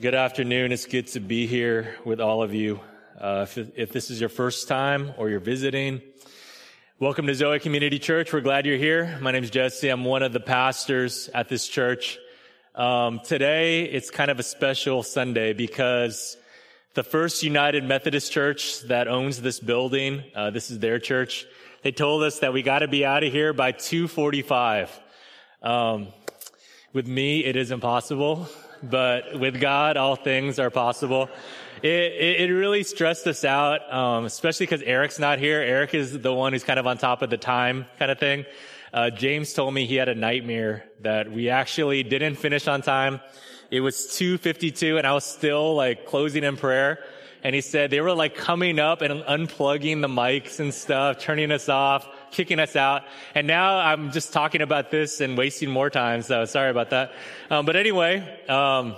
Good afternoon. It's good to be here with all of you. Uh, if, if, this is your first time or you're visiting, welcome to Zoe Community Church. We're glad you're here. My name is Jesse. I'm one of the pastors at this church. Um, today, it's kind of a special Sunday because the First United Methodist Church that owns this building, uh, this is their church. They told us that we got to be out of here by 2:45. Um, with me, it is impossible but with God, all things are possible. It, it, it really stressed us out, um, especially because Eric's not here. Eric is the one who's kind of on top of the time kind of thing. Uh, James told me he had a nightmare that we actually didn't finish on time. It was 2.52 and I was still like closing in prayer. And he said they were like coming up and unplugging the mics and stuff, turning us off, kicking us out. And now I'm just talking about this and wasting more time. So sorry about that. Um, but anyway, um,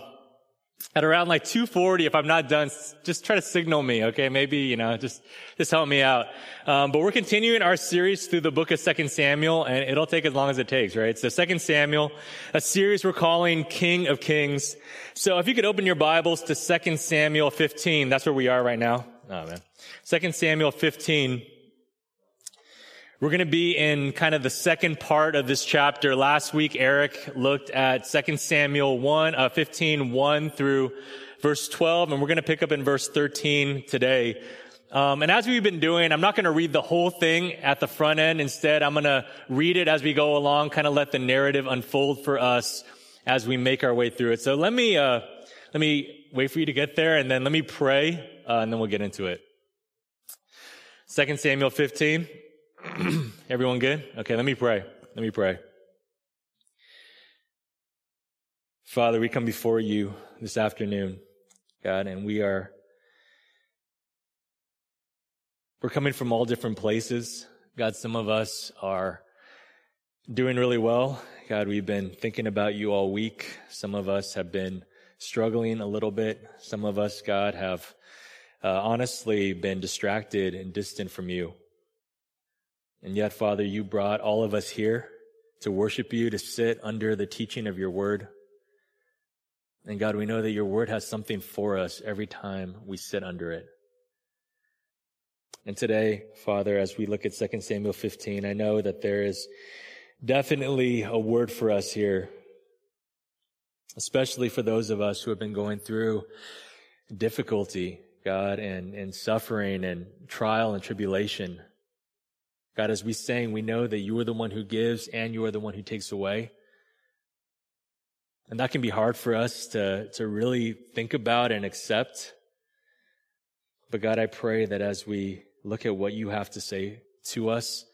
at around like 240, if I'm not done, just try to signal me, okay? Maybe, you know, just, just help me out. Um, but we're continuing our series through the book of Second Samuel, and it'll take as long as it takes, right? So Second Samuel, a series we're calling King of Kings. So if you could open your Bibles to Second Samuel 15, that's where we are right now. Oh man. Samuel 15. We're going to be in kind of the second part of this chapter. Last week, Eric looked at 2 Samuel 1, uh, 15, 1 through verse 12, and we're going to pick up in verse 13 today. Um, and as we've been doing, I'm not going to read the whole thing at the front end. Instead, I'm going to read it as we go along, kind of let the narrative unfold for us as we make our way through it. So let me, uh, let me wait for you to get there, and then let me pray, uh, and then we'll get into it. 2 Samuel 15. Everyone good? Okay, let me pray. Let me pray. Father, we come before you this afternoon, God, and we are we're coming from all different places. God, some of us are doing really well. God, we've been thinking about you all week. Some of us have been struggling a little bit. Some of us, God, have uh, honestly been distracted and distant from you. And yet, Father, you brought all of us here to worship you, to sit under the teaching of your word. And God, we know that your word has something for us every time we sit under it. And today, Father, as we look at 2 Samuel 15, I know that there is definitely a word for us here, especially for those of us who have been going through difficulty, God, and, and suffering and trial and tribulation. God, as we sang, we know that you are the one who gives and you are the one who takes away. And that can be hard for us to, to really think about and accept. But God, I pray that as we look at what you have to say to us,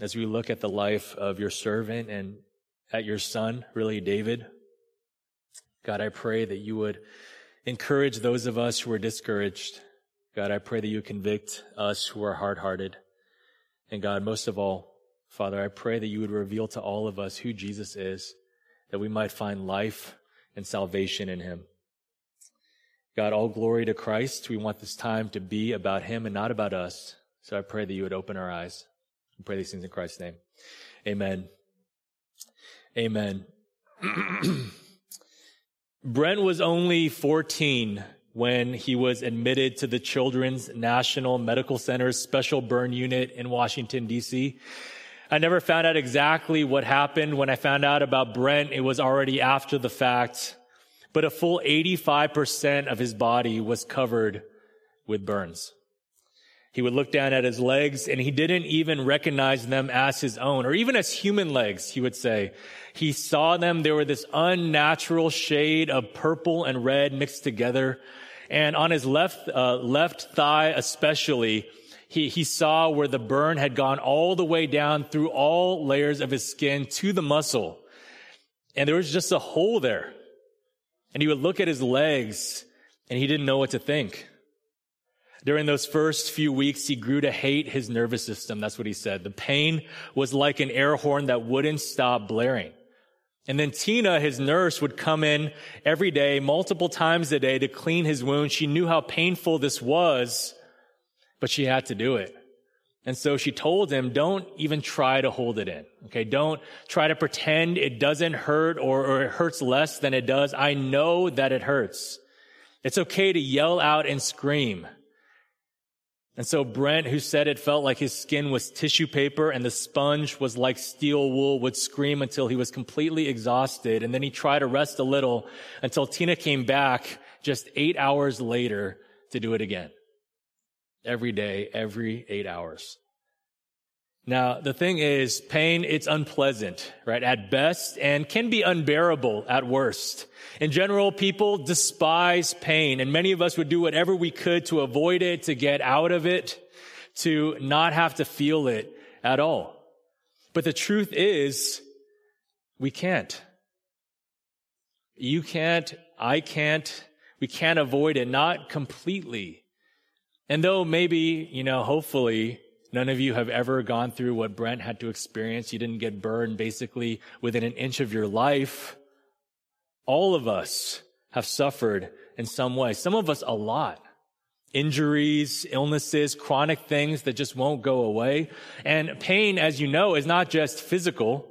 as we look at the life of your servant and at your son, really David, God, I pray that you would encourage those of us who are discouraged. God, I pray that you convict us who are hard hearted. And God, most of all, Father, I pray that you would reveal to all of us who Jesus is, that we might find life and salvation in him. God, all glory to Christ. We want this time to be about him and not about us. So I pray that you would open our eyes. I pray these things in Christ's name. Amen. Amen. Brent was only 14 when he was admitted to the Children's National Medical Center's special burn unit in Washington, D.C. I never found out exactly what happened. When I found out about Brent, it was already after the fact, but a full 85% of his body was covered with burns. He would look down at his legs and he didn't even recognize them as his own or even as human legs, he would say. He saw them. They were this unnatural shade of purple and red mixed together. And on his left, uh, left thigh especially, he, he saw where the burn had gone all the way down through all layers of his skin to the muscle. And there was just a hole there. And he would look at his legs and he didn't know what to think. During those first few weeks, he grew to hate his nervous system. That's what he said. The pain was like an air horn that wouldn't stop blaring. And then Tina, his nurse, would come in every day, multiple times a day to clean his wound. She knew how painful this was, but she had to do it. And so she told him, don't even try to hold it in. Okay. Don't try to pretend it doesn't hurt or, or, it hurts less than it does. I know that it hurts. It's okay to yell out and scream. And so Brent, who said it felt like his skin was tissue paper and the sponge was like steel wool, would scream until he was completely exhausted. And then he tried to rest a little until Tina came back just eight hours later to do it again. Every day, every eight hours. Now, the thing is, pain, it's unpleasant, right? At best, and can be unbearable at worst. In general, people despise pain, and many of us would do whatever we could to avoid it, to get out of it, to not have to feel it at all. But the truth is, we can't. You can't, I can't, we can't avoid it, not completely. And though maybe, you know, hopefully, None of you have ever gone through what Brent had to experience. You didn't get burned basically within an inch of your life. All of us have suffered in some way. Some of us a lot. Injuries, illnesses, chronic things that just won't go away. And pain, as you know, is not just physical,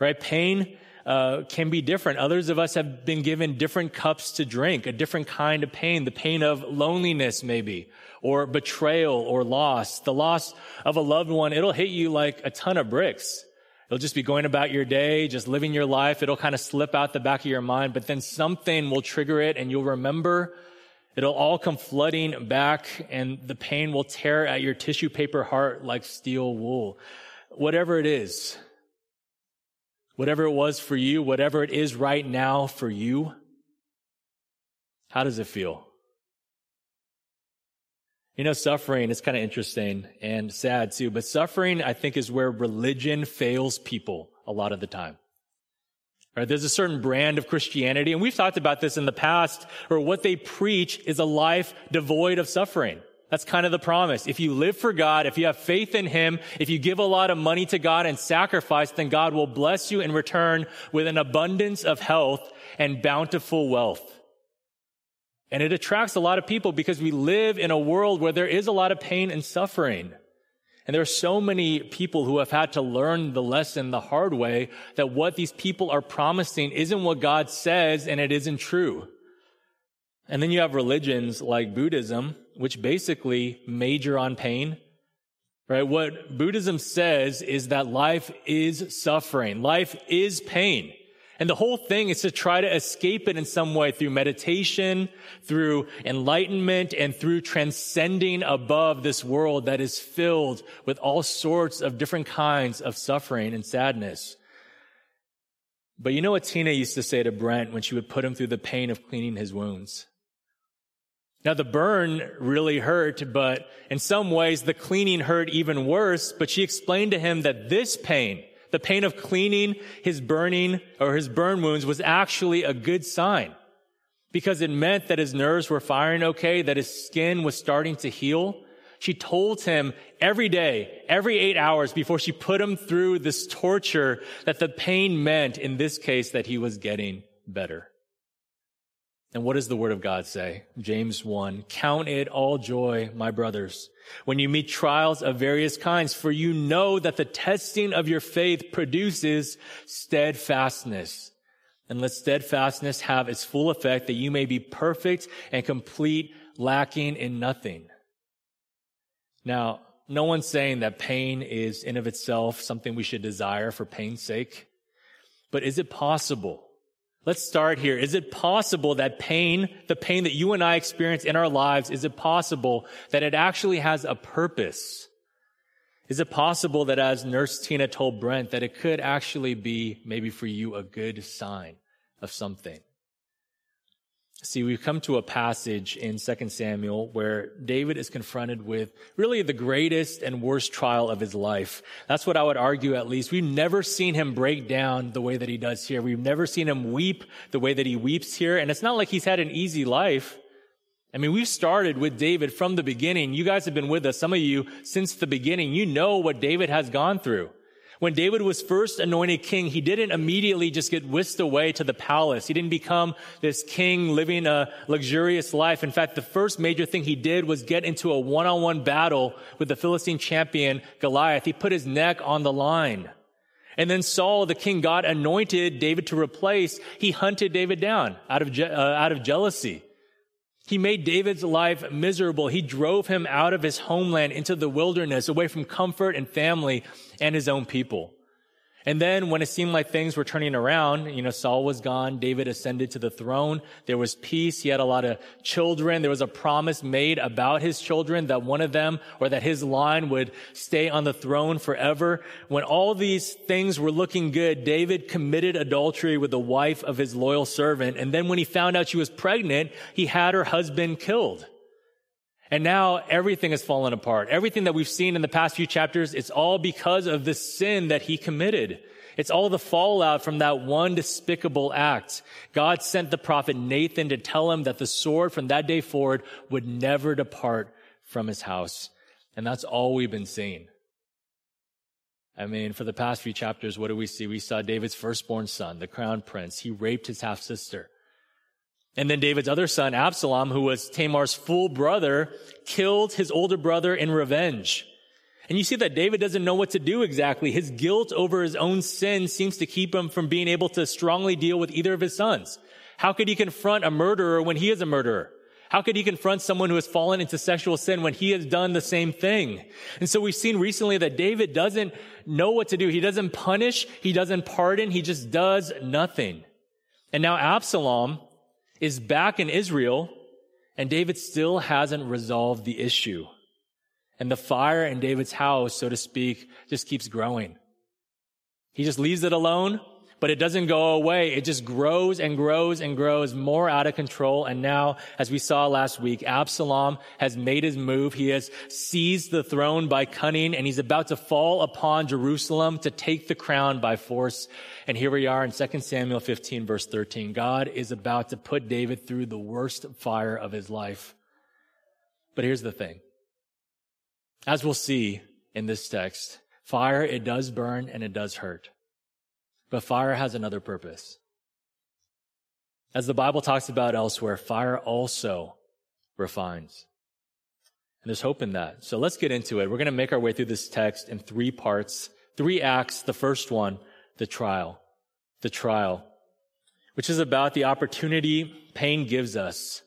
right? Pain uh, can be different. Others of us have been given different cups to drink, a different kind of pain, the pain of loneliness maybe, or betrayal or loss. The loss of a loved one, it'll hit you like a ton of bricks. You'll just be going about your day, just living your life. It'll kind of slip out the back of your mind, but then something will trigger it and you'll remember. It'll all come flooding back and the pain will tear at your tissue paper heart like steel wool. Whatever it is, whatever it was for you, whatever it is right now for you, how does it feel? You know, suffering is kind of interesting and sad too, but suffering, I think, is where religion fails people a lot of the time. Right? There's a certain brand of Christianity, and we've talked about this in the past, or what they preach is a life devoid of suffering. That's kind of the promise. If you live for God, if you have faith in Him, if you give a lot of money to God and sacrifice, then God will bless you in return with an abundance of health and bountiful wealth. And it attracts a lot of people because we live in a world where there is a lot of pain and suffering. And there are so many people who have had to learn the lesson the hard way that what these people are promising isn't what God says and it isn't true. And then you have religions like Buddhism, which basically major on pain. Right? What Buddhism says is that life is suffering. Life is pain. And the whole thing is to try to escape it in some way through meditation, through enlightenment, and through transcending above this world that is filled with all sorts of different kinds of suffering and sadness. But you know what Tina used to say to Brent when she would put him through the pain of cleaning his wounds? Now the burn really hurt, but in some ways the cleaning hurt even worse, but she explained to him that this pain, the pain of cleaning his burning or his burn wounds was actually a good sign because it meant that his nerves were firing okay, that his skin was starting to heal. She told him every day, every eight hours before she put him through this torture that the pain meant in this case that he was getting better. And what does the word of God say? James 1. Count it all joy, my brothers, when you meet trials of various kinds, for you know that the testing of your faith produces steadfastness. And let steadfastness have its full effect that you may be perfect and complete, lacking in nothing. Now, no one's saying that pain is in of itself something we should desire for pain's sake. But is it possible Let's start here. Is it possible that pain, the pain that you and I experience in our lives, is it possible that it actually has a purpose? Is it possible that as Nurse Tina told Brent, that it could actually be maybe for you a good sign of something? See, we've come to a passage in 2 Samuel where David is confronted with really the greatest and worst trial of his life. That's what I would argue at least. We've never seen him break down the way that he does here. We've never seen him weep the way that he weeps here. And it's not like he's had an easy life. I mean, we've started with David from the beginning. You guys have been with us, some of you, since the beginning. You know what David has gone through. When David was first anointed king, he didn't immediately just get whisked away to the palace. He didn't become this king living a luxurious life. In fact, the first major thing he did was get into a one-on-one battle with the Philistine champion Goliath. He put his neck on the line. And then Saul, the king God anointed David to replace, he hunted David down out of, je- uh, out of jealousy. He made David's life miserable. He drove him out of his homeland into the wilderness, away from comfort and family and his own people. And then when it seemed like things were turning around, you know, Saul was gone. David ascended to the throne. There was peace. He had a lot of children. There was a promise made about his children that one of them or that his line would stay on the throne forever. When all these things were looking good, David committed adultery with the wife of his loyal servant. And then when he found out she was pregnant, he had her husband killed. And now everything has fallen apart. Everything that we've seen in the past few chapters, it's all because of the sin that he committed. It's all the fallout from that one despicable act. God sent the prophet Nathan to tell him that the sword from that day forward would never depart from his house. And that's all we've been seeing. I mean, for the past few chapters, what do we see? We saw David's firstborn son, the crown prince. He raped his half sister. And then David's other son, Absalom, who was Tamar's full brother, killed his older brother in revenge. And you see that David doesn't know what to do exactly. His guilt over his own sin seems to keep him from being able to strongly deal with either of his sons. How could he confront a murderer when he is a murderer? How could he confront someone who has fallen into sexual sin when he has done the same thing? And so we've seen recently that David doesn't know what to do. He doesn't punish. He doesn't pardon. He just does nothing. And now Absalom is back in Israel and David still hasn't resolved the issue. And the fire in David's house, so to speak, just keeps growing. He just leaves it alone but it doesn't go away. It just grows and grows and grows more out of control. And now, as we saw last week, Absalom has made his move. He has seized the throne by cunning and he's about to fall upon Jerusalem to take the crown by force. And here we are in 2 Samuel 15 verse 13. God is about to put David through the worst fire of his life. But here's the thing. As we'll see in this text, fire, it does burn and it does hurt. But fire has another purpose. As the Bible talks about elsewhere, fire also refines. And there's hope in that. So let's get into it. We're going to make our way through this text in three parts, three acts. The first one, the trial. The trial, which is about the opportunity pain gives us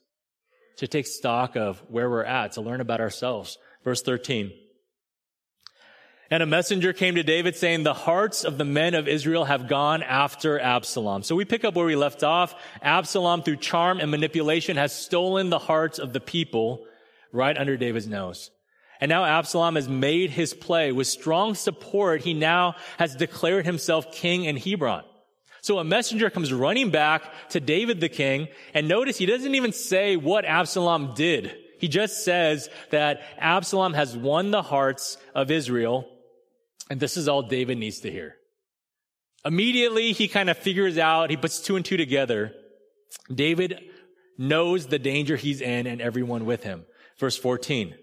to take stock of where we're at, to learn about ourselves. Verse 13. And a messenger came to David saying, the hearts of the men of Israel have gone after Absalom. So we pick up where we left off. Absalom, through charm and manipulation, has stolen the hearts of the people right under David's nose. And now Absalom has made his play. With strong support, he now has declared himself king in Hebron. So a messenger comes running back to David the king, and notice he doesn't even say what Absalom did. He just says that Absalom has won the hearts of Israel and this is all David needs to hear. Immediately, he kind of figures out, he puts two and two together. David knows the danger he's in and everyone with him. Verse 14.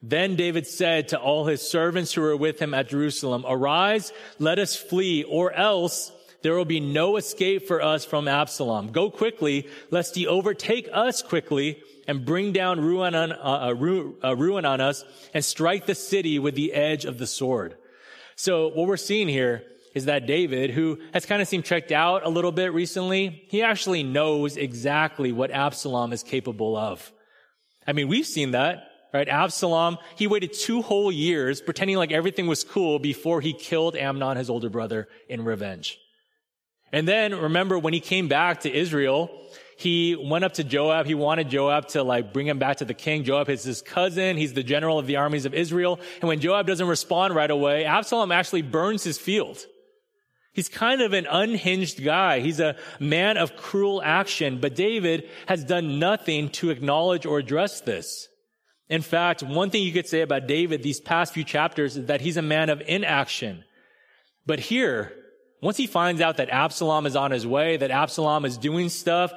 Then David said to all his servants who were with him at Jerusalem, arise, let us flee, or else there will be no escape for us from Absalom. Go quickly, lest he overtake us quickly and bring down ruin on, uh, uh, uh ruin on us and strike the city with the edge of the sword. So what we're seeing here is that David, who has kind of seemed checked out a little bit recently, he actually knows exactly what Absalom is capable of. I mean, we've seen that, right? Absalom, he waited two whole years pretending like everything was cool before he killed Amnon, his older brother, in revenge. And then remember when he came back to Israel, he went up to Joab. He wanted Joab to like bring him back to the king. Joab is his cousin. He's the general of the armies of Israel. And when Joab doesn't respond right away, Absalom actually burns his field. He's kind of an unhinged guy. He's a man of cruel action, but David has done nothing to acknowledge or address this. In fact, one thing you could say about David these past few chapters is that he's a man of inaction. But here, once he finds out that Absalom is on his way, that Absalom is doing stuff,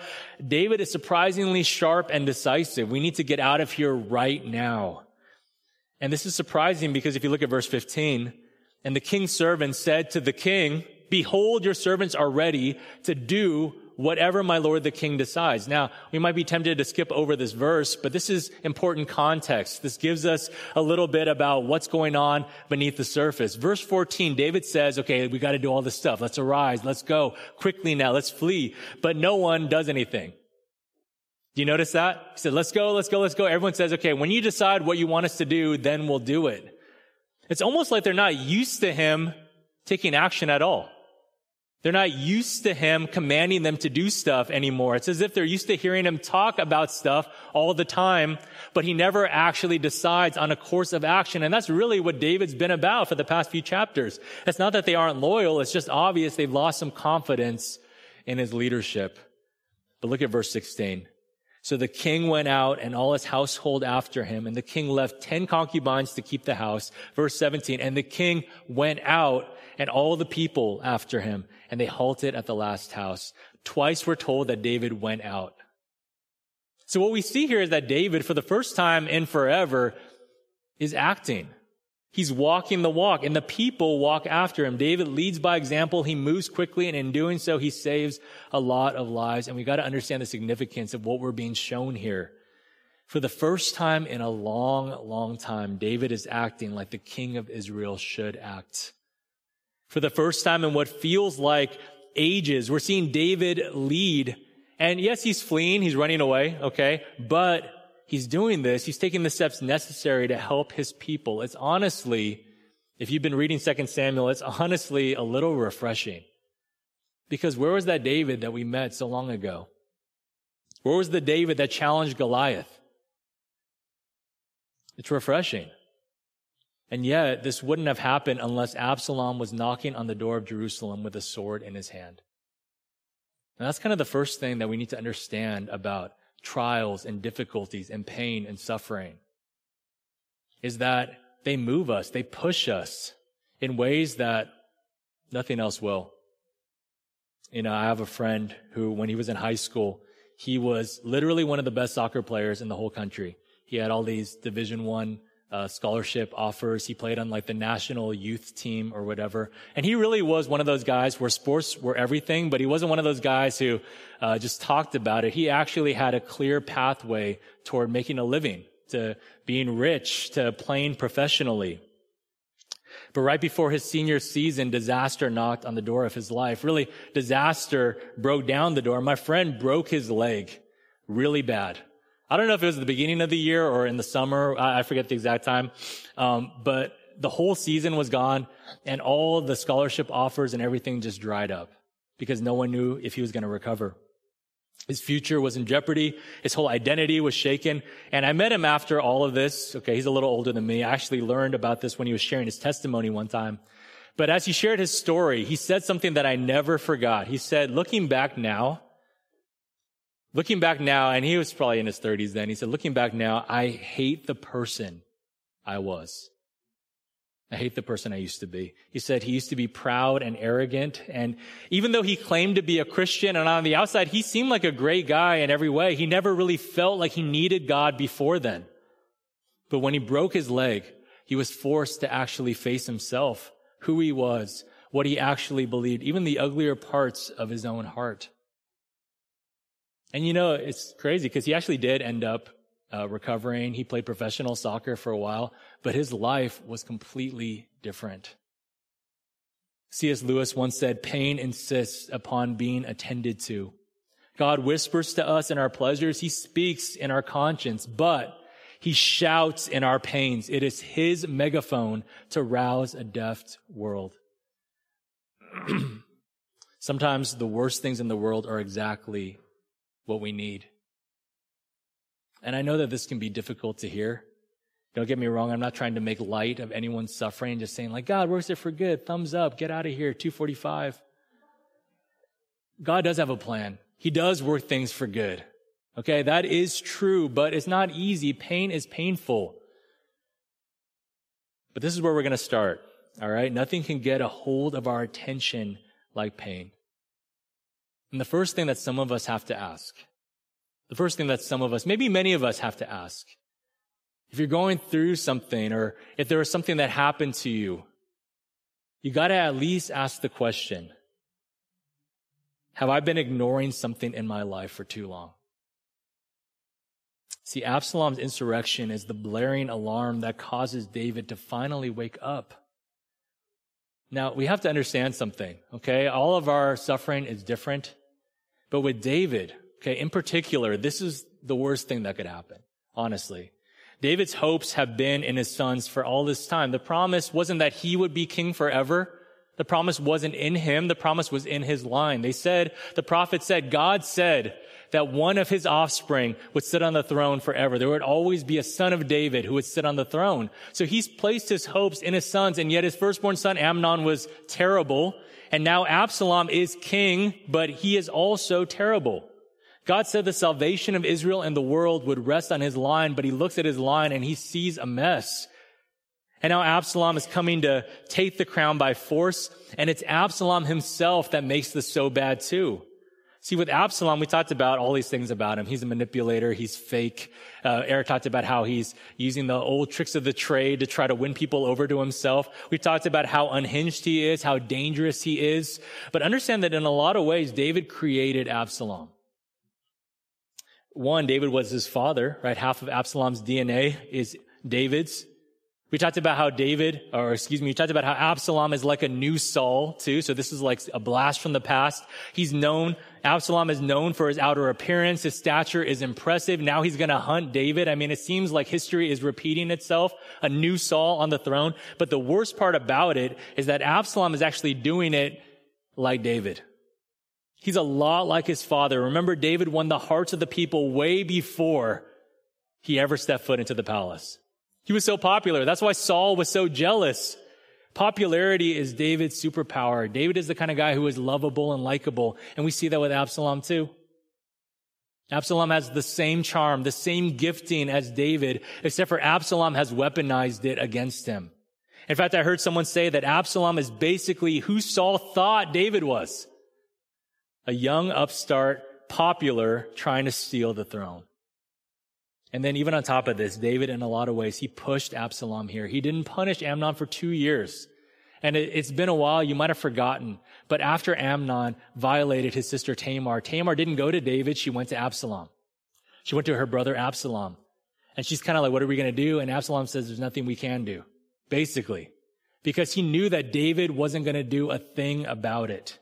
David is surprisingly sharp and decisive. We need to get out of here right now. And this is surprising because if you look at verse 15, And the king's servant said to the king, behold, your servants are ready to do whatever my lord the king decides. Now, we might be tempted to skip over this verse, but this is important context. This gives us a little bit about what's going on beneath the surface. Verse 14, David says, okay, we got to do all this stuff. Let's arise. Let's go quickly now. Let's flee. But no one does anything. Do you notice that? He said, let's go, let's go, let's go. Everyone says, okay, when you decide what you want us to do, then we'll do it. It's almost like they're not used to him taking action at all. They're not used to him commanding them to do stuff anymore. It's as if they're used to hearing him talk about stuff all the time, but he never actually decides on a course of action. And that's really what David's been about for the past few chapters. It's not that they aren't loyal. It's just obvious they've lost some confidence in his leadership. But look at verse 16. So the king went out and all his household after him, and the king left 10 concubines to keep the house. Verse 17. And the king went out and all the people after him, and they halted at the last house. Twice we're told that David went out. So what we see here is that David, for the first time in forever, is acting. He's walking the walk and the people walk after him. David leads by example. He moves quickly and in doing so, he saves a lot of lives. And we got to understand the significance of what we're being shown here. For the first time in a long, long time, David is acting like the king of Israel should act for the first time in what feels like ages. We're seeing David lead. And yes, he's fleeing, he's running away, okay? But he's doing this, he's taking the steps necessary to help his people. It's honestly, if you've been reading 2 Samuel, it's honestly a little refreshing. Because where was that David that we met so long ago? Where was the David that challenged Goliath? It's refreshing. And yet, this wouldn't have happened unless Absalom was knocking on the door of Jerusalem with a sword in his hand. And that's kind of the first thing that we need to understand about trials and difficulties and pain and suffering is that they move us, they push us in ways that nothing else will. You know, I have a friend who, when he was in high school, he was literally one of the best soccer players in the whole country. He had all these Division One uh, scholarship offers. He played on like the national youth team or whatever. And he really was one of those guys where sports were everything, but he wasn't one of those guys who uh, just talked about it. He actually had a clear pathway toward making a living, to being rich, to playing professionally. But right before his senior season, disaster knocked on the door of his life. Really, disaster broke down the door. My friend broke his leg really bad. I don't know if it was the beginning of the year or in the summer. I, forget the exact time. Um, but the whole season was gone and all the scholarship offers and everything just dried up because no one knew if he was going to recover. His future was in jeopardy. His whole identity was shaken. And I met him after all of this. Okay. He's a little older than me. I actually learned about this when he was sharing his testimony one time. But as he shared his story, he said something that I never forgot. He said, looking back now, Looking back now, and he was probably in his 30s then, he said, looking back now, I hate the person I was. I hate the person I used to be. He said he used to be proud and arrogant. And even though he claimed to be a Christian and on the outside, he seemed like a great guy in every way. He never really felt like he needed God before then. But when he broke his leg, he was forced to actually face himself, who he was, what he actually believed, even the uglier parts of his own heart. And you know, it's crazy because he actually did end up uh, recovering. He played professional soccer for a while, but his life was completely different. C.S. Lewis once said, pain insists upon being attended to. God whispers to us in our pleasures. He speaks in our conscience, but he shouts in our pains. It is his megaphone to rouse a deaf world. Sometimes the worst things in the world are exactly what we need. And I know that this can be difficult to hear. Don't get me wrong. I'm not trying to make light of anyone's suffering, just saying like, God works it for good. Thumbs up. Get out of here. 245. God does have a plan. He does work things for good. Okay. That is true, but it's not easy. Pain is painful. But this is where we're going to start. All right. Nothing can get a hold of our attention like pain. And the first thing that some of us have to ask, the first thing that some of us, maybe many of us have to ask, if you're going through something or if there was something that happened to you you got to at least ask the question Have I been ignoring something in my life for too long? See, Absalom's insurrection is the blaring alarm that causes David to finally wake up. Now, we have to understand something, okay? All of our suffering is different. But with David, okay, in particular, this is the worst thing that could happen, honestly. David's hopes have been in his sons for all this time. The promise wasn't that he would be king forever. The promise wasn't in him. The promise was in his line. They said, the prophet said, God said that one of his offspring would sit on the throne forever. There would always be a son of David who would sit on the throne. So he's placed his hopes in his sons, and yet his firstborn son Amnon was terrible. And now Absalom is king, but he is also terrible. God said the salvation of Israel and the world would rest on his line, but he looks at his line and he sees a mess. And now Absalom is coming to take the crown by force, and it's Absalom himself that makes this so bad too. See, with Absalom, we talked about all these things about him. He's a manipulator. He's fake. Uh, Eric talked about how he's using the old tricks of the trade to try to win people over to himself. We talked about how unhinged he is, how dangerous he is. But understand that in a lot of ways, David created Absalom. One, David was his father, right? Half of Absalom's DNA is David's. We talked about how David, or excuse me, we talked about how Absalom is like a new Saul too. So this is like a blast from the past. He's known, Absalom is known for his outer appearance. His stature is impressive. Now he's going to hunt David. I mean, it seems like history is repeating itself. A new Saul on the throne. But the worst part about it is that Absalom is actually doing it like David. He's a lot like his father. Remember, David won the hearts of the people way before he ever stepped foot into the palace. He was so popular. That's why Saul was so jealous. Popularity is David's superpower. David is the kind of guy who is lovable and likable. And we see that with Absalom too. Absalom has the same charm, the same gifting as David, except for Absalom has weaponized it against him. In fact, I heard someone say that Absalom is basically who Saul thought David was a young upstart, popular, trying to steal the throne. And then even on top of this, David, in a lot of ways, he pushed Absalom here. He didn't punish Amnon for two years. And it, has been a while, you might have forgotten. But after Amnon violated his sister Tamar, Tamar didn't go to David, she went to Absalom. She went to her brother Absalom. And she's kind of like, what are we going to do? And Absalom says, there's nothing we can do. Basically. Because he knew that David wasn't going to do a thing about it.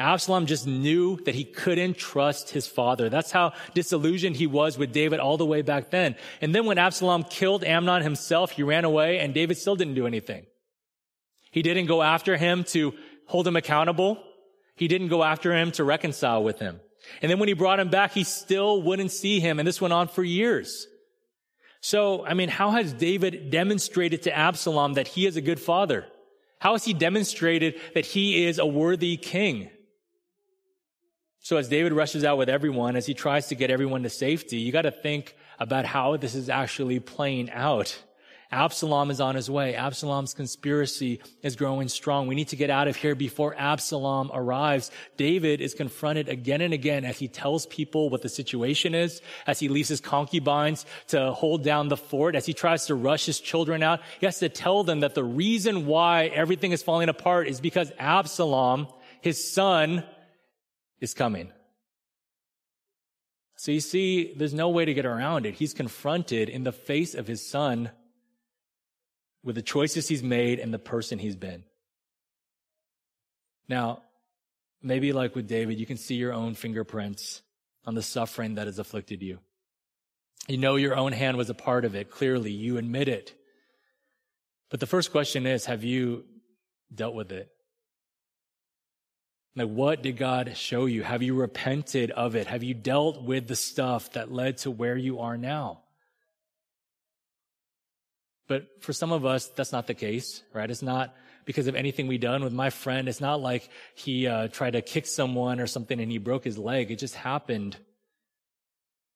Absalom just knew that he couldn't trust his father. That's how disillusioned he was with David all the way back then. And then when Absalom killed Amnon himself, he ran away and David still didn't do anything. He didn't go after him to hold him accountable. He didn't go after him to reconcile with him. And then when he brought him back, he still wouldn't see him. And this went on for years. So, I mean, how has David demonstrated to Absalom that he is a good father? How has he demonstrated that he is a worthy king? So as David rushes out with everyone, as he tries to get everyone to safety, you got to think about how this is actually playing out. Absalom is on his way. Absalom's conspiracy is growing strong. We need to get out of here before Absalom arrives. David is confronted again and again as he tells people what the situation is, as he leaves his concubines to hold down the fort, as he tries to rush his children out. He has to tell them that the reason why everything is falling apart is because Absalom, his son, is coming. So you see, there's no way to get around it. He's confronted in the face of his son with the choices he's made and the person he's been. Now, maybe like with David, you can see your own fingerprints on the suffering that has afflicted you. You know your own hand was a part of it. Clearly, you admit it. But the first question is, have you dealt with it? Like, what did God show you? Have you repented of it? Have you dealt with the stuff that led to where you are now? But for some of us, that's not the case, right? It's not because of anything we done with my friend. It's not like he uh, tried to kick someone or something and he broke his leg. It just happened.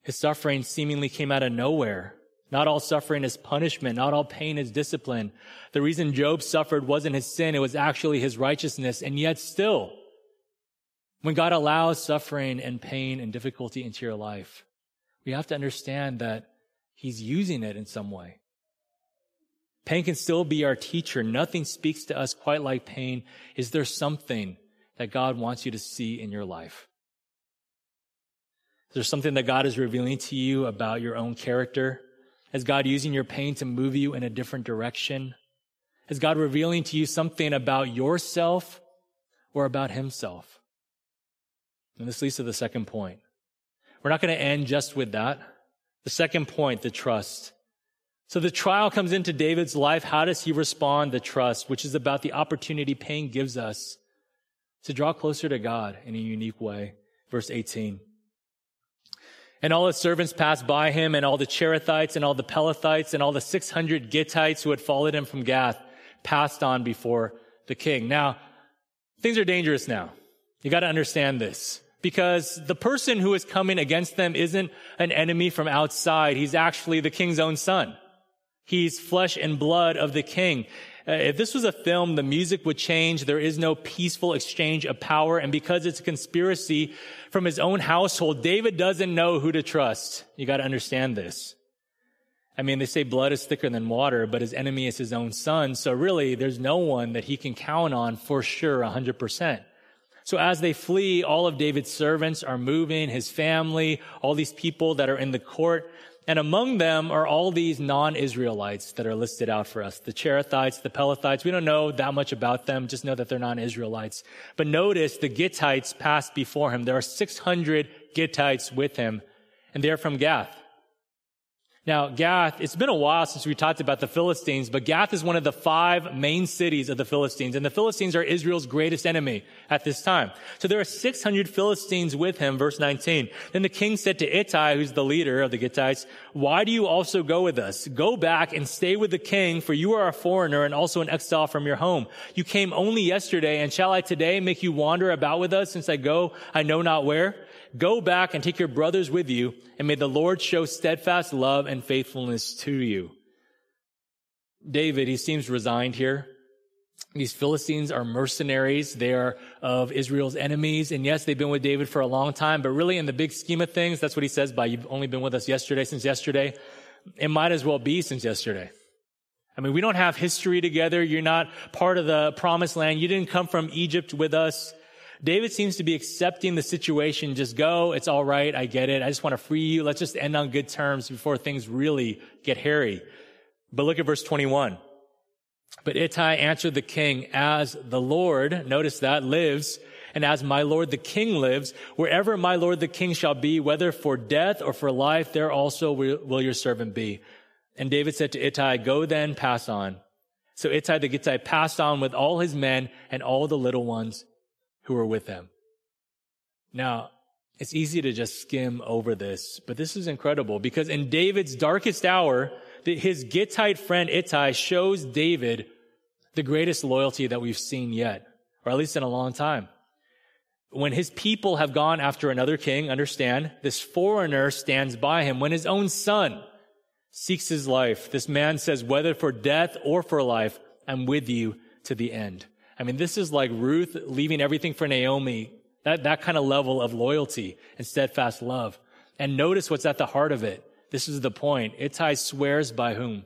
His suffering seemingly came out of nowhere. Not all suffering is punishment. Not all pain is discipline. The reason Job suffered wasn't his sin. It was actually his righteousness. And yet still, when God allows suffering and pain and difficulty into your life, we have to understand that He's using it in some way. Pain can still be our teacher. Nothing speaks to us quite like pain. Is there something that God wants you to see in your life? Is there something that God is revealing to you about your own character? Is God using your pain to move you in a different direction? Is God revealing to you something about yourself or about himself? And this leads to the second point. We're not going to end just with that. The second point, the trust. So the trial comes into David's life. How does he respond? The trust, which is about the opportunity pain gives us to draw closer to God in a unique way. Verse 18. And all his servants passed by him, and all the Cherethites, and all the Pelethites, and all the 600 Gittites who had followed him from Gath passed on before the king. Now, things are dangerous now. You got to understand this because the person who is coming against them isn't an enemy from outside. He's actually the king's own son. He's flesh and blood of the king. Uh, if this was a film, the music would change. There is no peaceful exchange of power. And because it's a conspiracy from his own household, David doesn't know who to trust. You got to understand this. I mean, they say blood is thicker than water, but his enemy is his own son. So really, there's no one that he can count on for sure 100%. So as they flee, all of David's servants are moving, his family, all these people that are in the court. And among them are all these non-Israelites that are listed out for us. The Cherethites, the Pelethites. We don't know that much about them, just know that they're non-Israelites. But notice the Gittites passed before him. There are 600 Gittites with him, and they're from Gath. Now, Gath, it's been a while since we talked about the Philistines, but Gath is one of the five main cities of the Philistines, and the Philistines are Israel's greatest enemy at this time. So there are 600 Philistines with him, verse 19. Then the king said to Ittai, who's the leader of the Gittites, why do you also go with us? Go back and stay with the king, for you are a foreigner and also an exile from your home. You came only yesterday, and shall I today make you wander about with us since I go I know not where? Go back and take your brothers with you, and may the Lord show steadfast love and faithfulness to you. David, he seems resigned here. These Philistines are mercenaries. They are of Israel's enemies. And yes, they've been with David for a long time, but really in the big scheme of things, that's what he says by you've only been with us yesterday since yesterday. It might as well be since yesterday. I mean, we don't have history together. You're not part of the promised land. You didn't come from Egypt with us. David seems to be accepting the situation. Just go. It's all right. I get it. I just want to free you. Let's just end on good terms before things really get hairy. But look at verse 21. But Ittai answered the king, as the Lord, notice that, lives, and as my Lord the king lives, wherever my Lord the king shall be, whether for death or for life, there also will your servant be. And David said to Ittai, go then, pass on. So Ittai the Gittite passed on with all his men and all the little ones who were with them. Now, it's easy to just skim over this, but this is incredible because in David's darkest hour, his Gittite friend Ittai shows David the greatest loyalty that we've seen yet, or at least in a long time. When his people have gone after another king, understand, this foreigner stands by him. When his own son seeks his life, this man says, whether for death or for life, I'm with you to the end. I mean, this is like Ruth leaving everything for Naomi, that, that kind of level of loyalty and steadfast love. And notice what's at the heart of it. This is the point. Ittai swears by whom?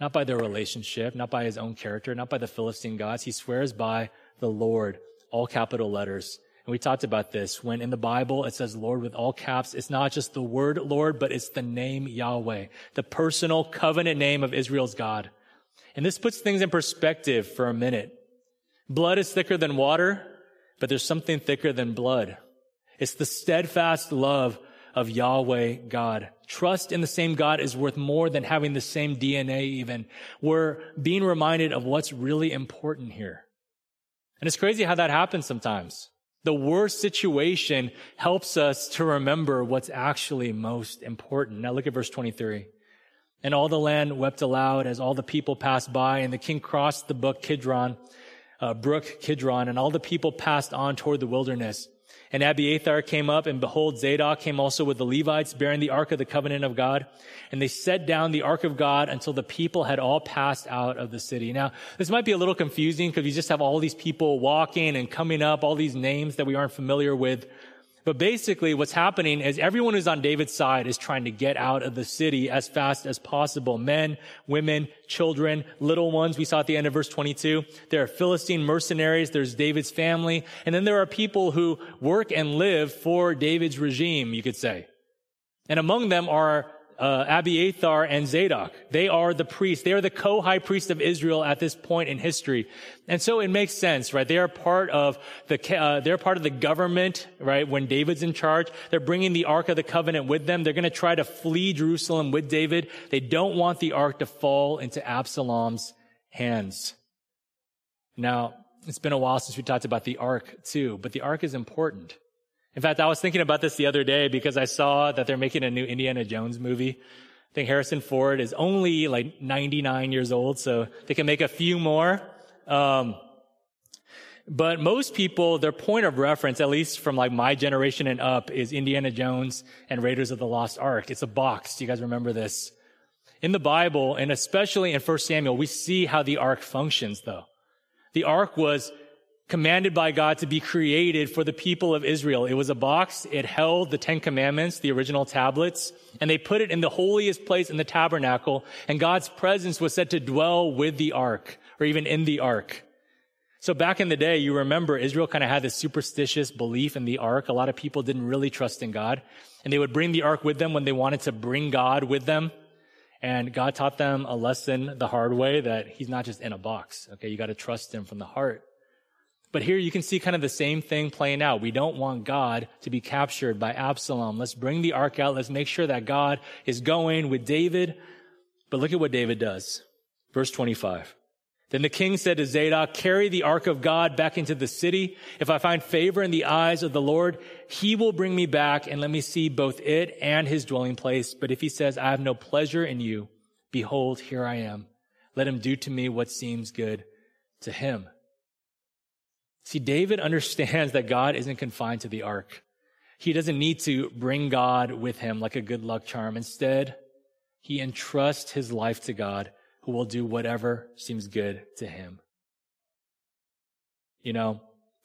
Not by their relationship, not by his own character, not by the Philistine gods. He swears by the Lord, all capital letters. And we talked about this. When in the Bible it says Lord with all caps, it's not just the word Lord, but it's the name Yahweh, the personal covenant name of Israel's God. And this puts things in perspective for a minute. Blood is thicker than water, but there's something thicker than blood. It's the steadfast love of Yahweh God. Trust in the same God is worth more than having the same DNA even. We're being reminded of what's really important here. And it's crazy how that happens sometimes. The worst situation helps us to remember what's actually most important. Now look at verse 23. And all the land wept aloud as all the people passed by, and the king crossed the brook Kidron, uh, brook Kidron, and all the people passed on toward the wilderness. And Abiathar came up, and behold, Zadok came also with the Levites, bearing the ark of the covenant of God. And they set down the ark of God until the people had all passed out of the city. Now, this might be a little confusing because you just have all these people walking and coming up, all these names that we aren't familiar with. But basically what's happening is everyone who's on David's side is trying to get out of the city as fast as possible. Men, women, children, little ones. We saw at the end of verse 22. There are Philistine mercenaries. There's David's family. And then there are people who work and live for David's regime, you could say. And among them are uh, Abiathar and Zadok. They are the priests. They are the co-high priest of Israel at this point in history. And so it makes sense, right? They are part of the, uh, they're part of the government, right? When David's in charge, they're bringing the Ark of the Covenant with them. They're going to try to flee Jerusalem with David. They don't want the Ark to fall into Absalom's hands. Now, it's been a while since we talked about the Ark too, but the Ark is important. In fact, I was thinking about this the other day because I saw that they're making a new Indiana Jones movie. I think Harrison Ford is only like 99 years old, so they can make a few more. Um, but most people, their point of reference, at least from like my generation and up, is Indiana Jones and Raiders of the Lost Ark. It's a box. Do you guys remember this? In the Bible, and especially in 1 Samuel, we see how the ark functions though. The ark was commanded by God to be created for the people of Israel. It was a box. It held the Ten Commandments, the original tablets, and they put it in the holiest place in the tabernacle. And God's presence was said to dwell with the ark or even in the ark. So back in the day, you remember Israel kind of had this superstitious belief in the ark. A lot of people didn't really trust in God and they would bring the ark with them when they wanted to bring God with them. And God taught them a lesson the hard way that he's not just in a box. Okay. You got to trust him from the heart. But here you can see kind of the same thing playing out. We don't want God to be captured by Absalom. Let's bring the ark out. Let's make sure that God is going with David. But look at what David does. Verse 25. Then the king said to Zadok, carry the ark of God back into the city. If I find favor in the eyes of the Lord, he will bring me back and let me see both it and his dwelling place. But if he says, I have no pleasure in you, behold, here I am. Let him do to me what seems good to him. See, David understands that God isn't confined to the ark. He doesn't need to bring God with him like a good luck charm. Instead, he entrusts his life to God who will do whatever seems good to him. You know,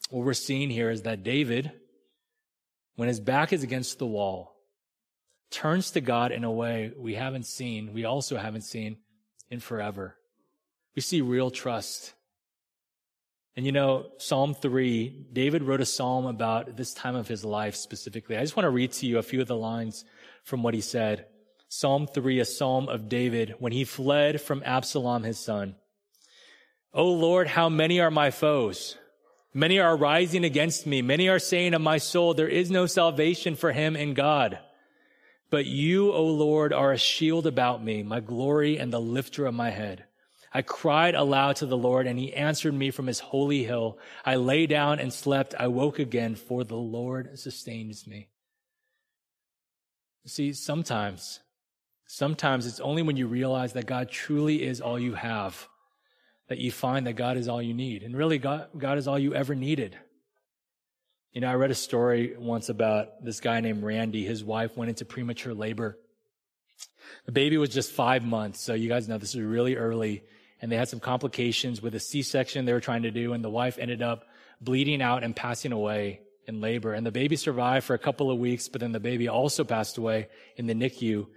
what we're seeing here is that David, when his back is against the wall, turns to God in a way we haven't seen, we also haven't seen in forever. We see real trust and you know, Psalm 3, David wrote a psalm about this time of his life specifically. I just want to read to you a few of the lines from what he said. Psalm 3, a psalm of David when he fled from Absalom, his son. O Lord, how many are my foes? Many are rising against me. Many are saying of my soul, there is no salvation for him in God. But you, O Lord, are a shield about me, my glory and the lifter of my head. I cried aloud to the Lord and he answered me from his holy hill. I lay down and slept. I woke again for the Lord sustains me. See, sometimes, sometimes it's only when you realize that God truly is all you have that you find that God is all you need. And really, God, God is all you ever needed. You know, I read a story once about this guy named Randy. His wife went into premature labor. The baby was just five months. So you guys know this is really early and they had some complications with a C-section they were trying to do, and the wife ended up bleeding out and passing away in labor. And the baby survived for a couple of weeks, but then the baby also passed away in the NICU.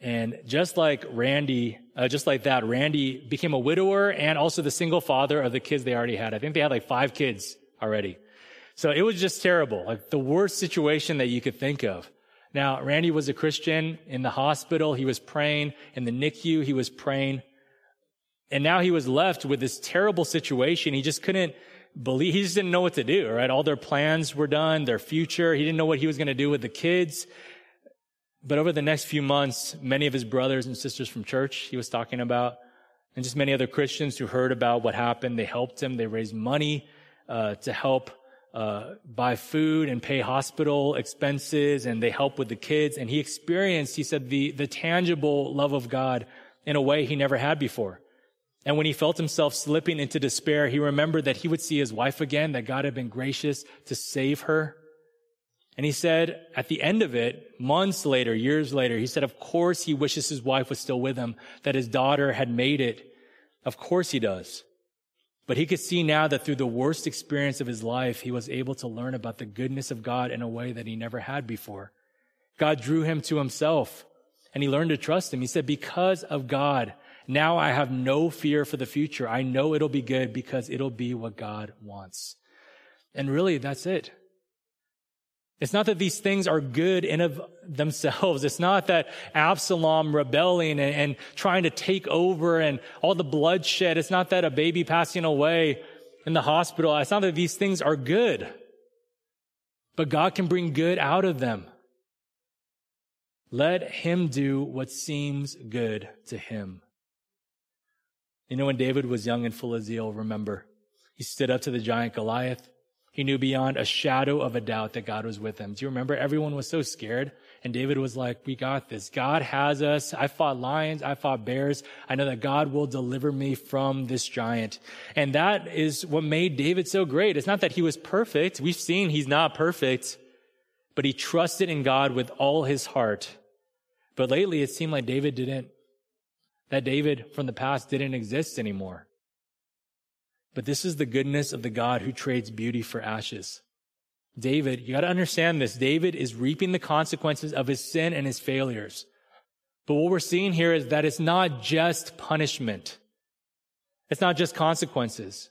And just like Randy, uh, just like that, Randy became a widower and also the single father of the kids they already had. I think they had like five kids already. So it was just terrible, like the worst situation that you could think of. Now, Randy was a Christian in the hospital. He was praying in the NICU. He was praying and now he was left with this terrible situation. He just couldn't believe, he just didn't know what to do, right? All their plans were done, their future. He didn't know what he was going to do with the kids. But over the next few months, many of his brothers and sisters from church he was talking about, and just many other Christians who heard about what happened, they helped him. They raised money uh, to help uh, buy food and pay hospital expenses, and they helped with the kids. And he experienced, he said, the the tangible love of God in a way he never had before. And when he felt himself slipping into despair, he remembered that he would see his wife again, that God had been gracious to save her. And he said at the end of it, months later, years later, he said, of course he wishes his wife was still with him, that his daughter had made it. Of course he does. But he could see now that through the worst experience of his life, he was able to learn about the goodness of God in a way that he never had before. God drew him to himself and he learned to trust him. He said, because of God, now I have no fear for the future. I know it'll be good because it'll be what God wants. And really, that's it. It's not that these things are good in of themselves. It's not that Absalom rebelling and, and, trying to take over and all the bloodshed. It's not that a baby passing away in the hospital. It's not that these things are good, but God can bring good out of them. Let him do what seems good to him. You know, when David was young and full of zeal, remember, he stood up to the giant Goliath. He knew beyond a shadow of a doubt that God was with him. Do you remember? Everyone was so scared. And David was like, we got this. God has us. I fought lions. I fought bears. I know that God will deliver me from this giant. And that is what made David so great. It's not that he was perfect. We've seen he's not perfect, but he trusted in God with all his heart. But lately it seemed like David didn't, that David from the past didn't exist anymore. But this is the goodness of the God who trades beauty for ashes. David, you got to understand this. David is reaping the consequences of his sin and his failures. But what we're seeing here is that it's not just punishment. It's not just consequences.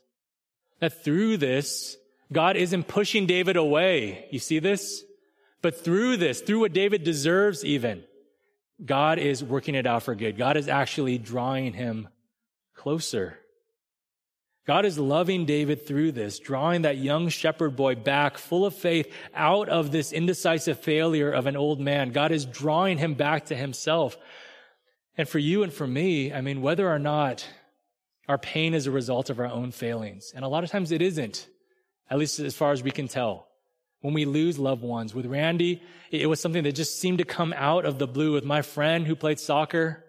That through this, God isn't pushing David away. You see this? But through this, through what David deserves even, God is working it out for good. God is actually drawing him closer. God is loving David through this, drawing that young shepherd boy back full of faith out of this indecisive failure of an old man. God is drawing him back to himself. And for you and for me, I mean, whether or not our pain is a result of our own failings, and a lot of times it isn't, at least as far as we can tell. When we lose loved ones. With Randy, it was something that just seemed to come out of the blue. With my friend who played soccer,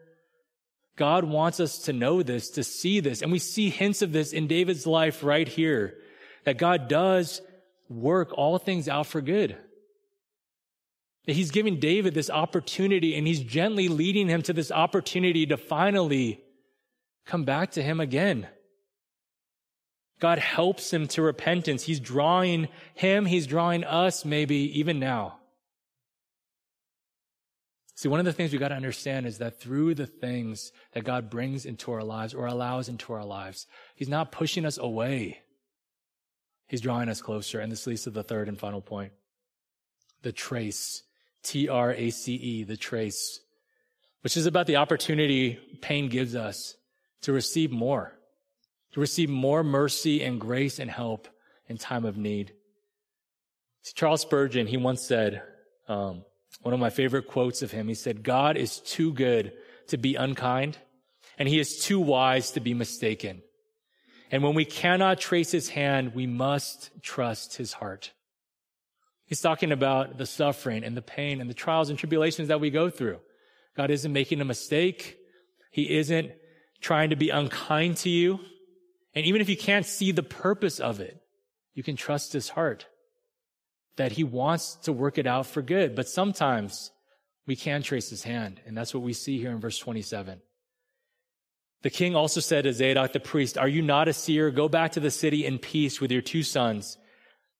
God wants us to know this, to see this. And we see hints of this in David's life right here, that God does work all things out for good. He's giving David this opportunity and he's gently leading him to this opportunity to finally come back to him again. God helps him to repentance. He's drawing him. He's drawing us maybe even now. See, one of the things we got to understand is that through the things that God brings into our lives or allows into our lives, He's not pushing us away. He's drawing us closer. And this leads to the third and final point. The trace. T-R-A-C-E, the trace. Which is about the opportunity pain gives us to receive more. To receive more mercy and grace and help in time of need. Charles Spurgeon, he once said, um, one of my favorite quotes of him. He said, God is too good to be unkind, and he is too wise to be mistaken. And when we cannot trace his hand, we must trust his heart. He's talking about the suffering and the pain and the trials and tribulations that we go through. God isn't making a mistake. He isn't trying to be unkind to you. And even if you can't see the purpose of it, you can trust his heart that he wants to work it out for good. But sometimes we can trace his hand. And that's what we see here in verse 27. The king also said to Zadok the priest, Are you not a seer? Go back to the city in peace with your two sons.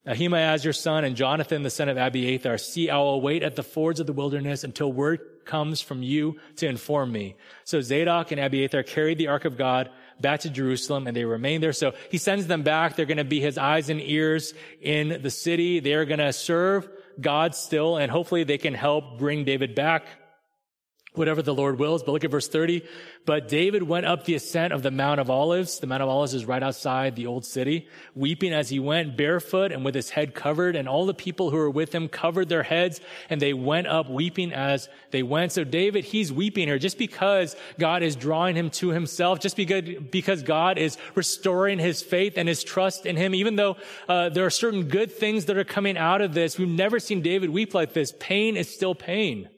Ahimaaz your son and Jonathan the son of Abiathar. See, I will wait at the fords of the wilderness until word comes from you to inform me. So Zadok and Abiathar carried the ark of God back to Jerusalem and they remain there. So he sends them back. They're going to be his eyes and ears in the city. They're going to serve God still and hopefully they can help bring David back whatever the Lord wills. But look at verse 30. But David went up the ascent of the Mount of Olives. The Mount of Olives is right outside the old city, weeping as he went barefoot and with his head covered. And all the people who were with him covered their heads and they went up weeping as they went. So David, he's weeping here just because God is drawing him to himself, just because, because God is restoring his faith and his trust in him. Even though uh, there are certain good things that are coming out of this, we've never seen David weep like this. Pain is still pain.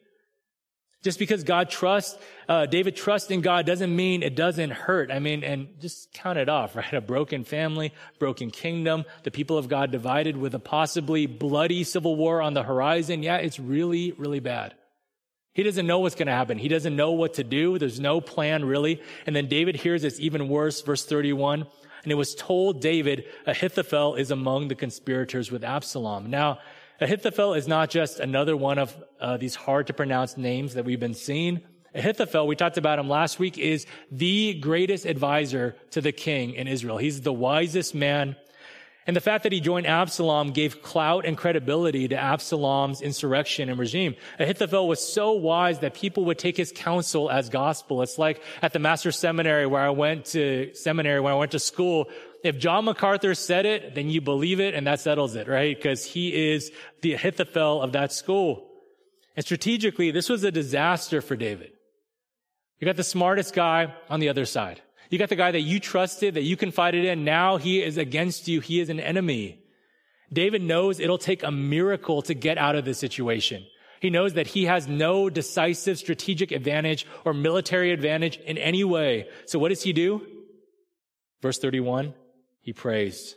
Just because God trusts, uh, David trusts in God doesn't mean it doesn't hurt. I mean, and just count it off, right? A broken family, broken kingdom, the people of God divided with a possibly bloody civil war on the horizon. Yeah, it's really, really bad. He doesn't know what's going to happen. He doesn't know what to do. There's no plan really. And then David hears it's even worse. Verse 31. and it was told David, Ahithophel is among the conspirators with Absalom. Now, Ahithophel is not just another one of uh, these hard to pronounce names that we've been seeing. Ahithophel, we talked about him last week, is the greatest advisor to the king in Israel. He's the wisest man and the fact that he joined Absalom gave clout and credibility to Absalom's insurrection and regime. Ahithophel was so wise that people would take his counsel as gospel. It's like at the master seminary where I went to seminary, when I went to school. If John MacArthur said it, then you believe it and that settles it, right? Because he is the Ahithophel of that school. And strategically, this was a disaster for David. You got the smartest guy on the other side. You got the guy that you trusted, that you confided in. Now he is against you. He is an enemy. David knows it'll take a miracle to get out of this situation. He knows that he has no decisive strategic advantage or military advantage in any way. So what does he do? Verse 31, he prays.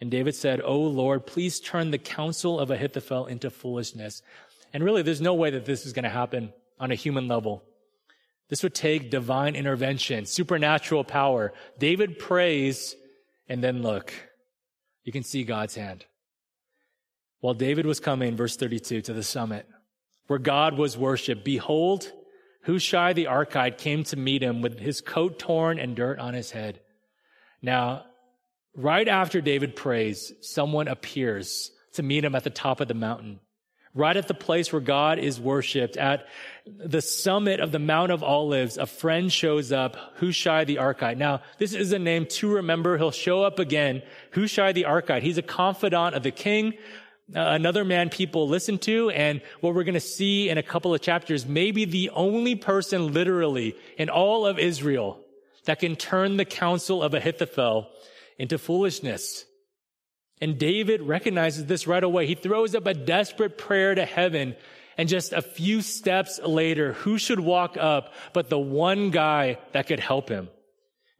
And David said, Oh Lord, please turn the counsel of Ahithophel into foolishness. And really, there's no way that this is going to happen on a human level. This would take divine intervention, supernatural power. David prays, and then look, you can see God's hand. While David was coming, verse 32, to the summit, where God was worshiped, behold, Hushai the Archite came to meet him with his coat torn and dirt on his head. Now, right after David prays, someone appears to meet him at the top of the mountain right at the place where God is worshiped, at the summit of the Mount of Olives, a friend shows up, Hushai the Archite. Now, this is a name to remember. He'll show up again. Hushai the Archite. He's a confidant of the king, uh, another man people listen to, and what we're going to see in a couple of chapters, maybe the only person literally in all of Israel that can turn the counsel of Ahithophel into foolishness. And David recognizes this right away. He throws up a desperate prayer to heaven. And just a few steps later, who should walk up but the one guy that could help him?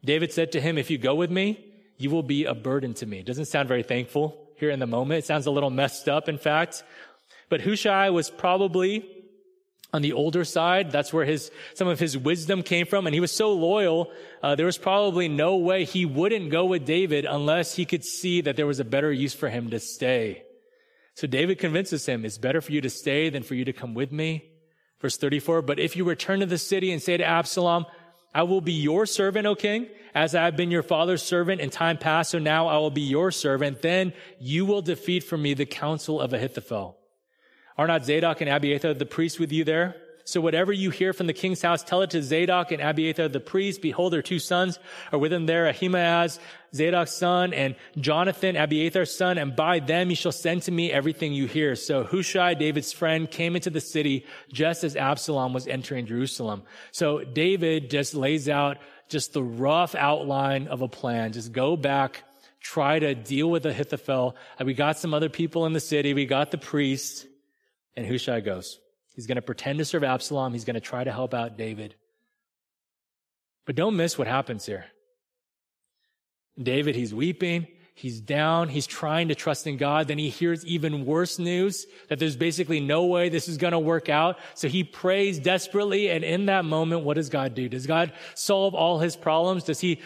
David said to him, if you go with me, you will be a burden to me. It Doesn't sound very thankful here in the moment. It sounds a little messed up, in fact. But Hushai was probably on the older side. That's where his, some of his wisdom came from. And he was so loyal, uh, there was probably no way he wouldn't go with David unless he could see that there was a better use for him to stay. So David convinces him, it's better for you to stay than for you to come with me. Verse 34, but if you return to the city and say to Absalom, I will be your servant, O king, as I have been your father's servant in time past, so now I will be your servant. Then you will defeat for me the counsel of Ahithophel. Are not Zadok and Abiathar the priests with you there? So whatever you hear from the king's house, tell it to Zadok and Abiathar the priests. Behold, their two sons are with them there, Ahimaaz, Zadok's son, and Jonathan, Abiathar's son, and by them you shall send to me everything you hear. So Hushai, David's friend, came into the city just as Absalom was entering Jerusalem. So David just lays out just the rough outline of a plan. Just go back, try to deal with Ahithophel. We got some other people in the city. We got the priests. And Hushai goes. He's going to pretend to serve Absalom. He's going to try to help out David. But don't miss what happens here. David, he's weeping. He's down. He's trying to trust in God. Then he hears even worse news that there's basically no way this is going to work out. So he prays desperately. And in that moment, what does God do? Does God solve all his problems? Does he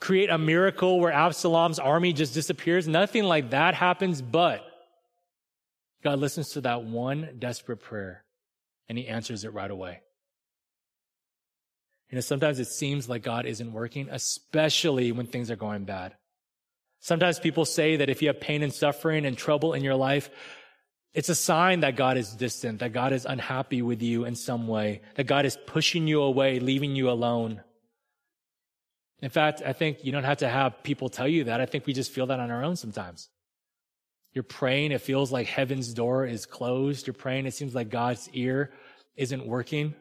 create a miracle where Absalom's army just disappears? Nothing like that happens, but God listens to that one desperate prayer and he answers it right away. You know, sometimes it seems like God isn't working, especially when things are going bad. Sometimes people say that if you have pain and suffering and trouble in your life, it's a sign that God is distant, that God is unhappy with you in some way, that God is pushing you away, leaving you alone. In fact, I think you don't have to have people tell you that. I think we just feel that on our own sometimes. You're praying, it feels like heaven's door is closed. You're praying, it seems like God's ear isn't working.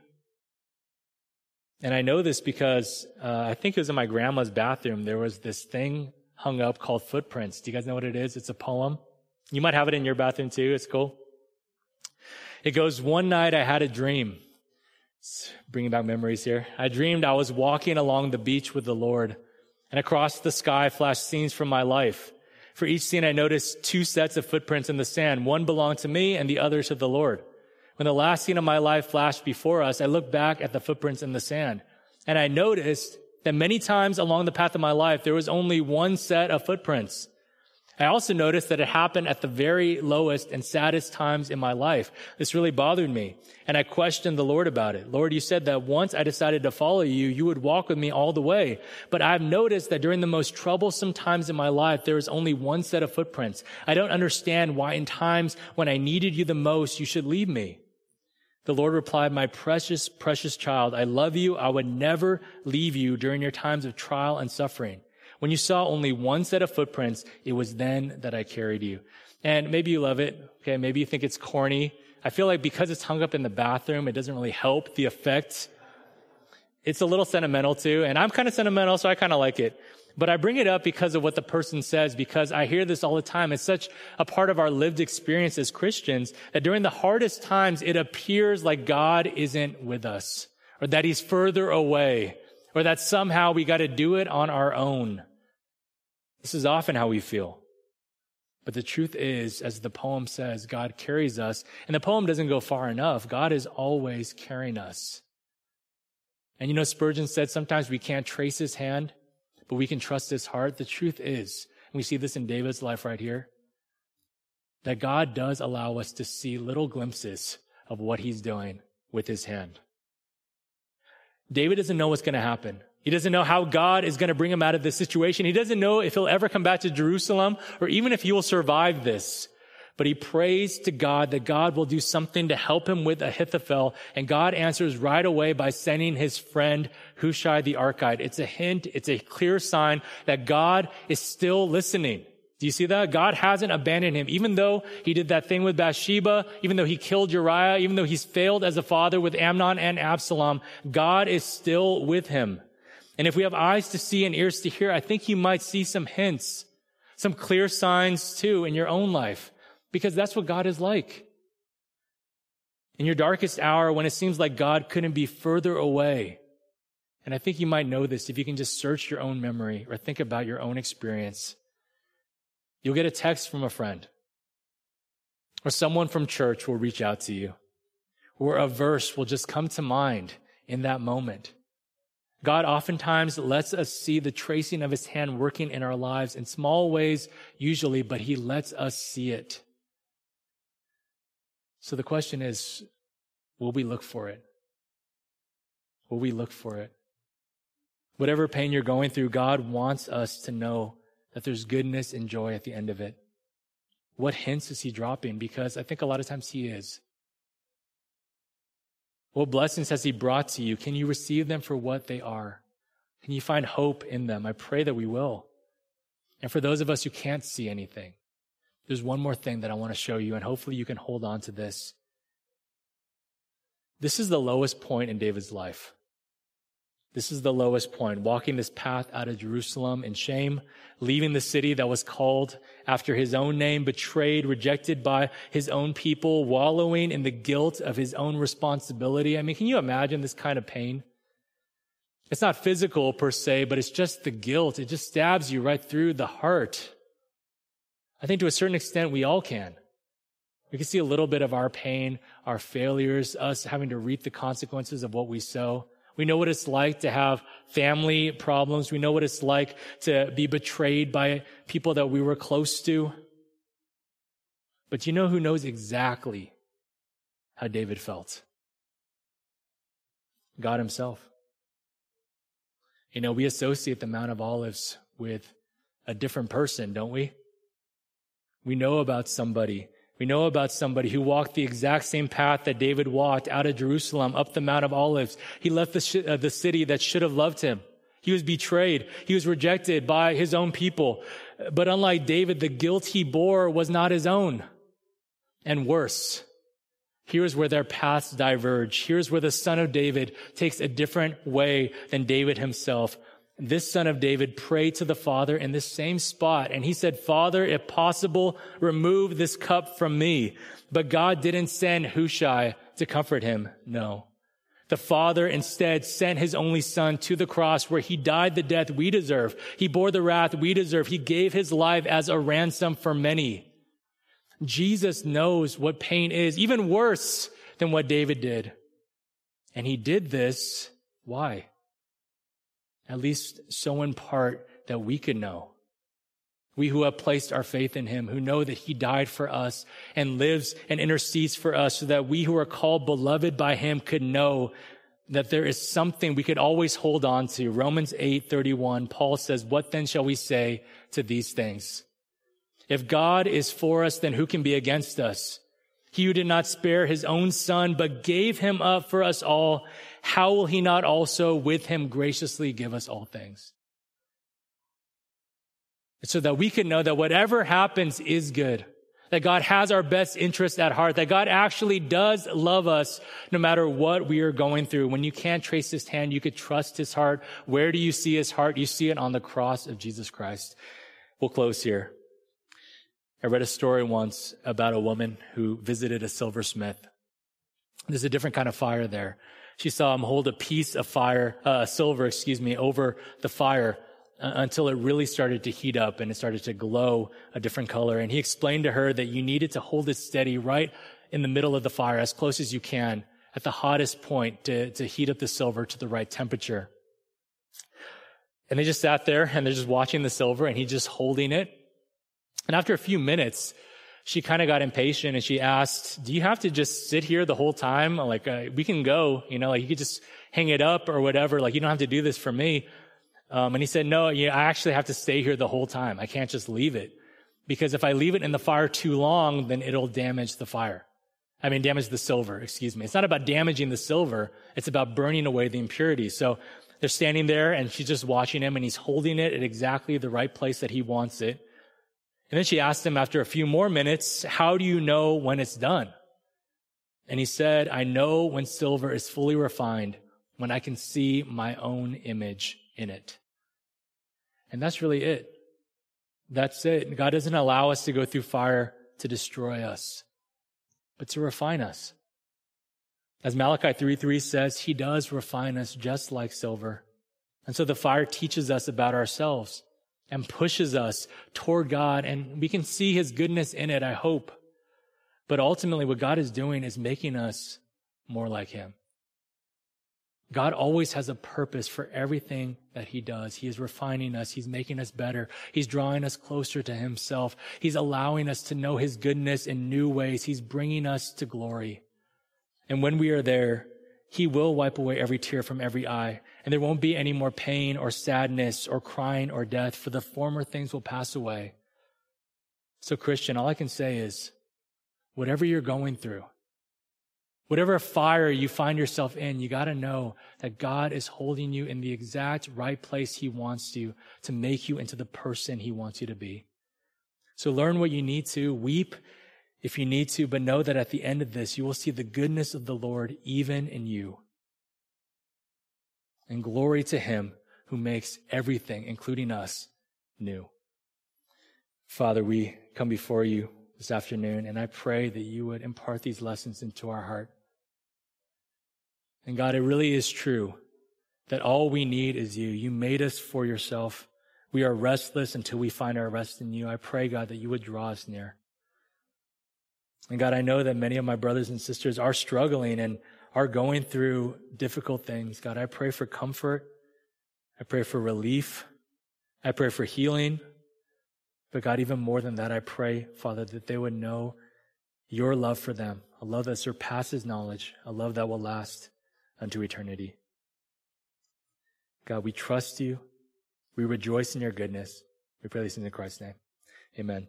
And I know this because uh, I think it was in my grandma's bathroom. There was this thing hung up called Footprints. Do you guys know what it is? It's a poem. You might have it in your bathroom too. It's cool. It goes, One night I had a dream. It's bringing back memories here. I dreamed I was walking along the beach with the Lord, and across the sky flashed scenes from my life. For each scene, I noticed two sets of footprints in the sand. One belonged to me and the other to the Lord. When the last scene of my life flashed before us, I looked back at the footprints in the sand and I noticed that many times along the path of my life, there was only one set of footprints. I also noticed that it happened at the very lowest and saddest times in my life. This really bothered me. And I questioned the Lord about it. Lord, you said that once I decided to follow you, you would walk with me all the way. But I've noticed that during the most troublesome times in my life, there is only one set of footprints. I don't understand why in times when I needed you the most, you should leave me. The Lord replied, My precious, precious child, I love you. I would never leave you during your times of trial and suffering. When you saw only one set of footprints, it was then that I carried you. And maybe you love it. Okay. Maybe you think it's corny. I feel like because it's hung up in the bathroom, it doesn't really help the effect. It's a little sentimental too. And I'm kind of sentimental, so I kind of like it. But I bring it up because of what the person says, because I hear this all the time. It's such a part of our lived experience as Christians that during the hardest times, it appears like God isn't with us or that he's further away or that somehow we got to do it on our own. This is often how we feel. But the truth is, as the poem says, God carries us. And the poem doesn't go far enough. God is always carrying us. And you know, Spurgeon said sometimes we can't trace his hand, but we can trust his heart. The truth is, and we see this in David's life right here, that God does allow us to see little glimpses of what he's doing with his hand. David doesn't know what's going to happen. He doesn't know how God is going to bring him out of this situation. He doesn't know if he'll ever come back to Jerusalem or even if he will survive this. But he prays to God that God will do something to help him with Ahithophel. And God answers right away by sending his friend Hushai the Archite. It's a hint. It's a clear sign that God is still listening. Do you see that? God hasn't abandoned him. Even though he did that thing with Bathsheba, even though he killed Uriah, even though he's failed as a father with Amnon and Absalom, God is still with him. And if we have eyes to see and ears to hear, I think you might see some hints, some clear signs too in your own life, because that's what God is like. In your darkest hour, when it seems like God couldn't be further away, and I think you might know this if you can just search your own memory or think about your own experience. You'll get a text from a friend, or someone from church will reach out to you, or a verse will just come to mind in that moment. God oftentimes lets us see the tracing of his hand working in our lives in small ways, usually, but he lets us see it. So the question is, will we look for it? Will we look for it? Whatever pain you're going through, God wants us to know that there's goodness and joy at the end of it. What hints is he dropping? Because I think a lot of times he is. What blessings has He brought to you? Can you receive them for what they are? Can you find hope in them? I pray that we will. And for those of us who can't see anything, there's one more thing that I want to show you, and hopefully you can hold on to this. This is the lowest point in David's life. This is the lowest point, walking this path out of Jerusalem in shame, leaving the city that was called after his own name, betrayed, rejected by his own people, wallowing in the guilt of his own responsibility. I mean, can you imagine this kind of pain? It's not physical per se, but it's just the guilt. It just stabs you right through the heart. I think to a certain extent, we all can. We can see a little bit of our pain, our failures, us having to reap the consequences of what we sow. We know what it's like to have family problems. We know what it's like to be betrayed by people that we were close to. But you know who knows exactly how David felt? God himself. You know, we associate the Mount of Olives with a different person, don't we? We know about somebody we know about somebody who walked the exact same path that David walked out of Jerusalem up the Mount of Olives. He left the, sh- uh, the city that should have loved him. He was betrayed. He was rejected by his own people. But unlike David, the guilt he bore was not his own. And worse, here's where their paths diverge. Here's where the son of David takes a different way than David himself this son of David prayed to the Father in this same spot. And he said, Father, if possible, remove this cup from me. But God didn't send Hushai to comfort him. No. The Father instead sent his only son to the cross where he died the death we deserve. He bore the wrath we deserve. He gave his life as a ransom for many. Jesus knows what pain is, even worse than what David did. And he did this. Why? At least so in part that we could know. We who have placed our faith in him, who know that he died for us and lives and intercedes for us so that we who are called beloved by him could know that there is something we could always hold on to. Romans 8, 31, Paul says, what then shall we say to these things? If God is for us, then who can be against us? He who did not spare his own son, but gave him up for us all, how will he not also with him graciously give us all things? so that we can know that whatever happens is good. That God has our best interest at heart. That God actually does love us no matter what we are going through. When you can't trace his hand, you could trust his heart. Where do you see his heart? You see it on the cross of Jesus Christ. We'll close here. I read a story once about a woman who visited a silversmith. There's a different kind of fire there. She saw him hold a piece of fire, uh, silver, excuse me, over the fire uh, until it really started to heat up and it started to glow a different color. And he explained to her that you needed to hold it steady right in the middle of the fire as close as you can at the hottest point to, to heat up the silver to the right temperature. And they just sat there and they're just watching the silver and he's just holding it. And after a few minutes, she kind of got impatient and she asked, do you have to just sit here the whole time? Like, uh, we can go, you know, like you could just hang it up or whatever. Like, you don't have to do this for me. Um, and he said, no, I actually have to stay here the whole time. I can't just leave it because if I leave it in the fire too long, then it'll damage the fire. I mean, damage the silver, excuse me. It's not about damaging the silver. It's about burning away the impurities. So they're standing there and she's just watching him and he's holding it at exactly the right place that he wants it. And then she asked him after a few more minutes, how do you know when it's done? And he said, I know when silver is fully refined, when I can see my own image in it. And that's really it. That's it. God doesn't allow us to go through fire to destroy us, but to refine us. As Malachi 3 3 says, He does refine us just like silver. And so the fire teaches us about ourselves and pushes us toward God, and we can see His goodness in it, I hope. But ultimately, what God is doing is making us more like Him. God always has a purpose for everything that he does. He is refining us. He's making us better. He's drawing us closer to himself. He's allowing us to know his goodness in new ways. He's bringing us to glory. And when we are there, he will wipe away every tear from every eye. And there won't be any more pain or sadness or crying or death, for the former things will pass away. So Christian, all I can say is, whatever you're going through, Whatever fire you find yourself in, you got to know that God is holding you in the exact right place He wants you to make you into the person He wants you to be. So learn what you need to, weep if you need to, but know that at the end of this, you will see the goodness of the Lord even in you. And glory to Him who makes everything, including us, new. Father, we come before you this afternoon, and I pray that you would impart these lessons into our heart. And God, it really is true that all we need is you. You made us for yourself. We are restless until we find our rest in you. I pray, God, that you would draw us near. And God, I know that many of my brothers and sisters are struggling and are going through difficult things. God, I pray for comfort. I pray for relief. I pray for healing. But God, even more than that, I pray, Father, that they would know your love for them, a love that surpasses knowledge, a love that will last unto eternity. God, we trust you. We rejoice in your goodness. We pray this in Christ's name. Amen.